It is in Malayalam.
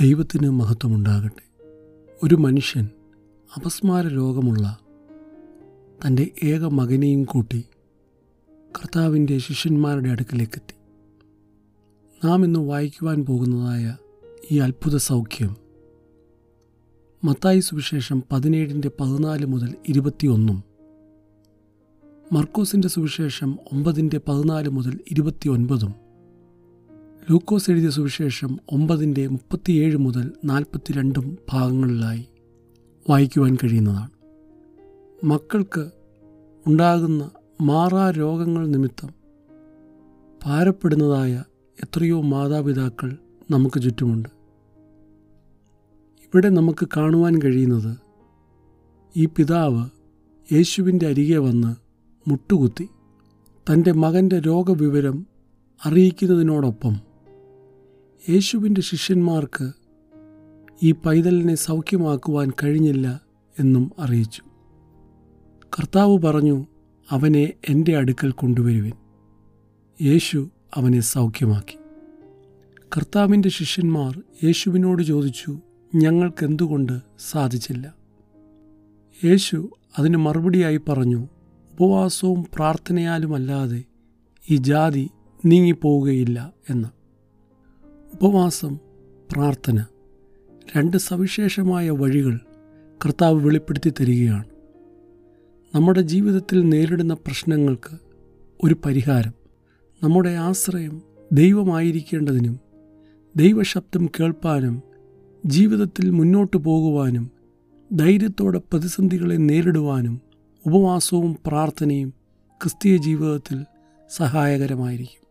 ദൈവത്തിന് മഹത്വമുണ്ടാകട്ടെ. ഒരു മനുഷ്യൻ അപസ്മാര രോഗമുള്ള തന്റെ ഏക മകനെയും കൂട്ടി കർത്താവിന്റെ ശിഷ്യന്മാരുടെ അടുക്കിലേക്കെത്തി. നാം ഇന്ന് വായിക്കുവാൻ പോകുന്നതായ ഈ അത്ഭുത സൗഖ്യം മത്തായി സുവിശേഷം പതിനേഴിന്റെ പതിനാല് മുതൽ ഇരുപത്തിയൊന്നും മർക്കോസിന്റെ സുവിശേഷം ഒമ്പതിന്റെ പതിനാല് മുതൽ ഇരുപത്തിയൊൻപതും ലൂക്കോസ് എഴുതിയ സുവിശേഷം ഒമ്പതിന്റെ മുപ്പത്തിയേഴ് മുതൽ നാൽപ്പത്തിരണ്ടും ഭാഗങ്ങളിലായി വായിക്കുവാൻ കഴിയുന്നതാണ്. മക്കൾക്ക് ഉണ്ടാകുന്ന മാറാ രോഗങ്ങൾ നിമിത്തം ഭാരപ്പെടുന്നതായ എത്രയോ മാതാപിതാക്കൾ നമുക്ക് ചുറ്റുമുണ്ട്. ഇവിടെ നമുക്ക് കാണുവാൻ കഴിയുന്നത് ഈ പിതാവ് യേശുവിന്റെ അരികെ വന്ന് മുട്ടുകുത്തി തന്റെ മകന്റെ രോഗവിവരം അറിയിക്കുന്നതിനോടൊപ്പം യേശുവിന്റെ ശിഷ്യന്മാർക്ക് ഈ പൈതലിനെ സൗഖ്യമാക്കുവാൻ കഴിഞ്ഞില്ല എന്നും അറിയിച്ചു. കർത്താവ് പറഞ്ഞു അവനെ എന്റെ അടുക്കൽ കൊണ്ടുവരുവിൻ. യേശു അവനെ സൗഖ്യമാക്കി. കർത്താവിന്റെ ശിഷ്യന്മാർ യേശുവിനോട് ചോദിച്ചു ഞങ്ങൾക്കെന്തുകൊണ്ട് സാധിച്ചില്ല? യേശു അതിന് മറുപടിയായി പറഞ്ഞു ഉപവാസവും പ്രാർത്ഥനയാലുമല്ലാതെ ഈ ജാതി നീങ്ങിപ്പോവുകയില്ല എന്ന്. ഉപവാസം പ്രാർത്ഥന രണ്ട് സവിശേഷമായ വഴികൾ കർത്താവ് വെളിപ്പെടുത്തി തരികയാണ്. നമ്മുടെ ജീവിതത്തിൽ നേരിടുന്ന പ്രശ്നങ്ങൾക്ക് ഒരു പരിഹാരം നമ്മുടെ ആശ്രയം ദൈവമായിരിക്കേണ്ടതിനും ദൈവശബ്ദം കേൾപ്പാനും ജീവിതത്തിൽ മുന്നോട്ടു പോകുവാനും ധൈര്യത്തോടെ പ്രതിസന്ധികളെ നേരിടുവാനും ഉപവാസവും പ്രാർത്ഥനയും ക്രിസ്തീയ ജീവിതത്തിൽ സഹായകരമായിരിക്കും.